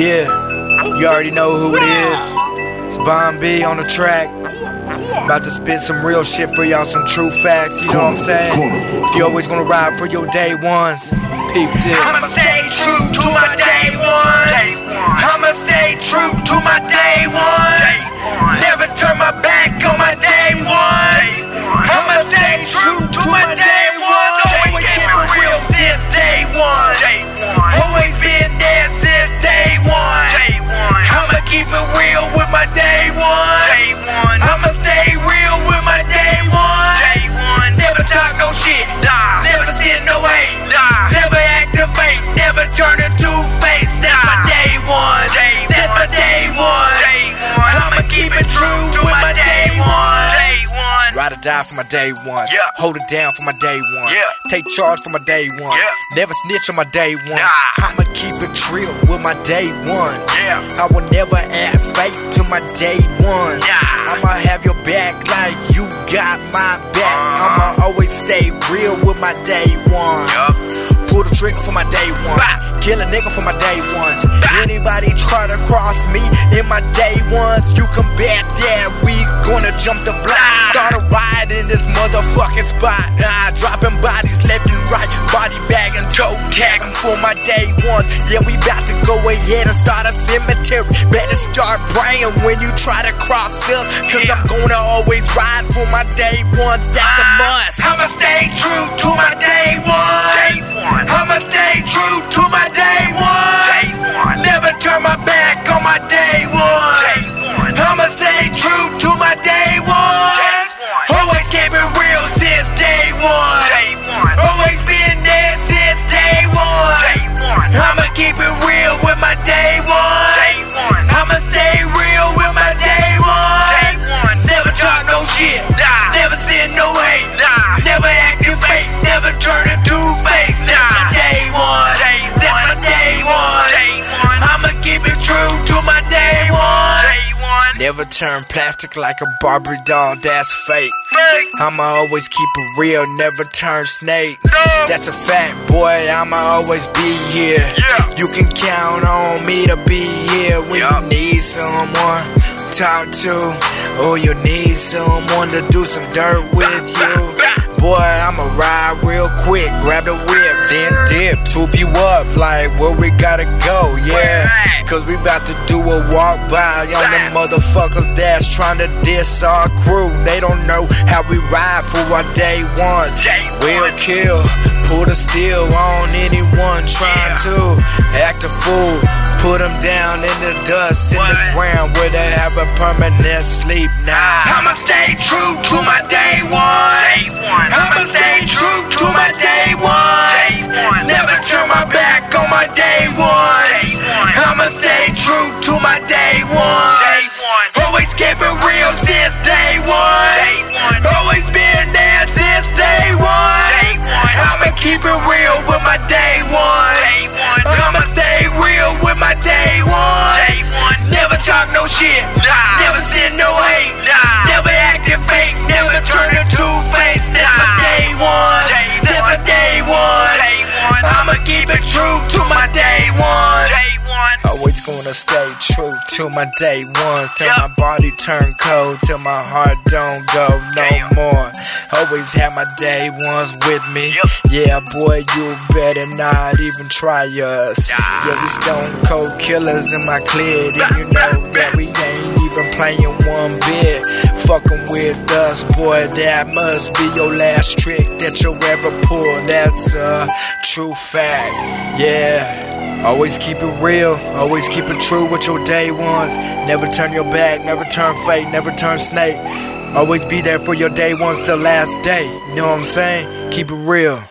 Yeah, you already know who it is. It's Bomb B on the track. About to spit some real shit for y'all, some true facts, you know what I'm saying? If you always gonna ride for your day ones, peep this. I'ma stay true to my day ones. I'ma stay true to my day ones. Never turn my back on my day ones. I'ma stay true to my Ride or die for my day ones. Yeah. Hold it down for my day ones. Yeah. Take charge for my day ones. Yeah. Never snitch on my day ones. Nah. I'ma keep it real with my day ones. Yeah. I will never add fate to my day ones. Nah. I'ma have your back like you got my back. Uh-huh. I'ma always stay real with my day ones. Yup. Pull the trigger for my day ones. Bah. Kill a nigga for my day ones. Bah. Anybody try to cross me in my day ones, you can bet that we gonna jump the block. Bah. Start a this motherfucking spot. Ah, dropping bodies left and right. Body bag and toe tagging for my day ones. Yeah, we about to go ahead and start a cemetery. Better start praying when you try to cross us. Cause Yeah. I'm gonna always ride for my day ones. That's a must. I'ma stay true to Never turn plastic like a Barbie doll, that's fake. I'ma always keep it real, never turn snake. That's a fact, boy, I'ma always be here. Yeah. You can count on me to be here when Yeah. you need someone to talk to, or you need someone to do some dirt with you. Boy, I'ma ride real quick, grab the whip, then dip, swoop you up like where we gotta go, yeah. Cause we about to do a walk by on the motherfuckers that's trying to diss our crew. They don't know how we ride for our day ones. Day We'll kill, put a steel on anyone trying to act a fool. Put them down in the dust, in the ground where they have a permanent sleep now. I'ma stay true to my day one. I'ma stay true to my day one. Never turn my back on my day one. I'ma stay true to my day one. Always keep it real since day one. Always been there since day one. I'ma keep it real with my day one. I'ma stay real with my day one. Never talk no shit. Never gonna stay true to my day ones. Till my body turn cold, till my heart don't go no more. Always have my day ones with me. Yeah, boy, you better not even try us. Yeah, we stone cold killers in my clique, and you know that we ain't even playing one bit. Fucking with us, boy, that must be your last trick that you'll ever pull. That's a true fact. Yeah. Always keep it real, always keep it true with your day ones. Never turn your back, never turn fake, never turn snake. Always be there for your day ones till last day. You know what I'm saying? Keep it real.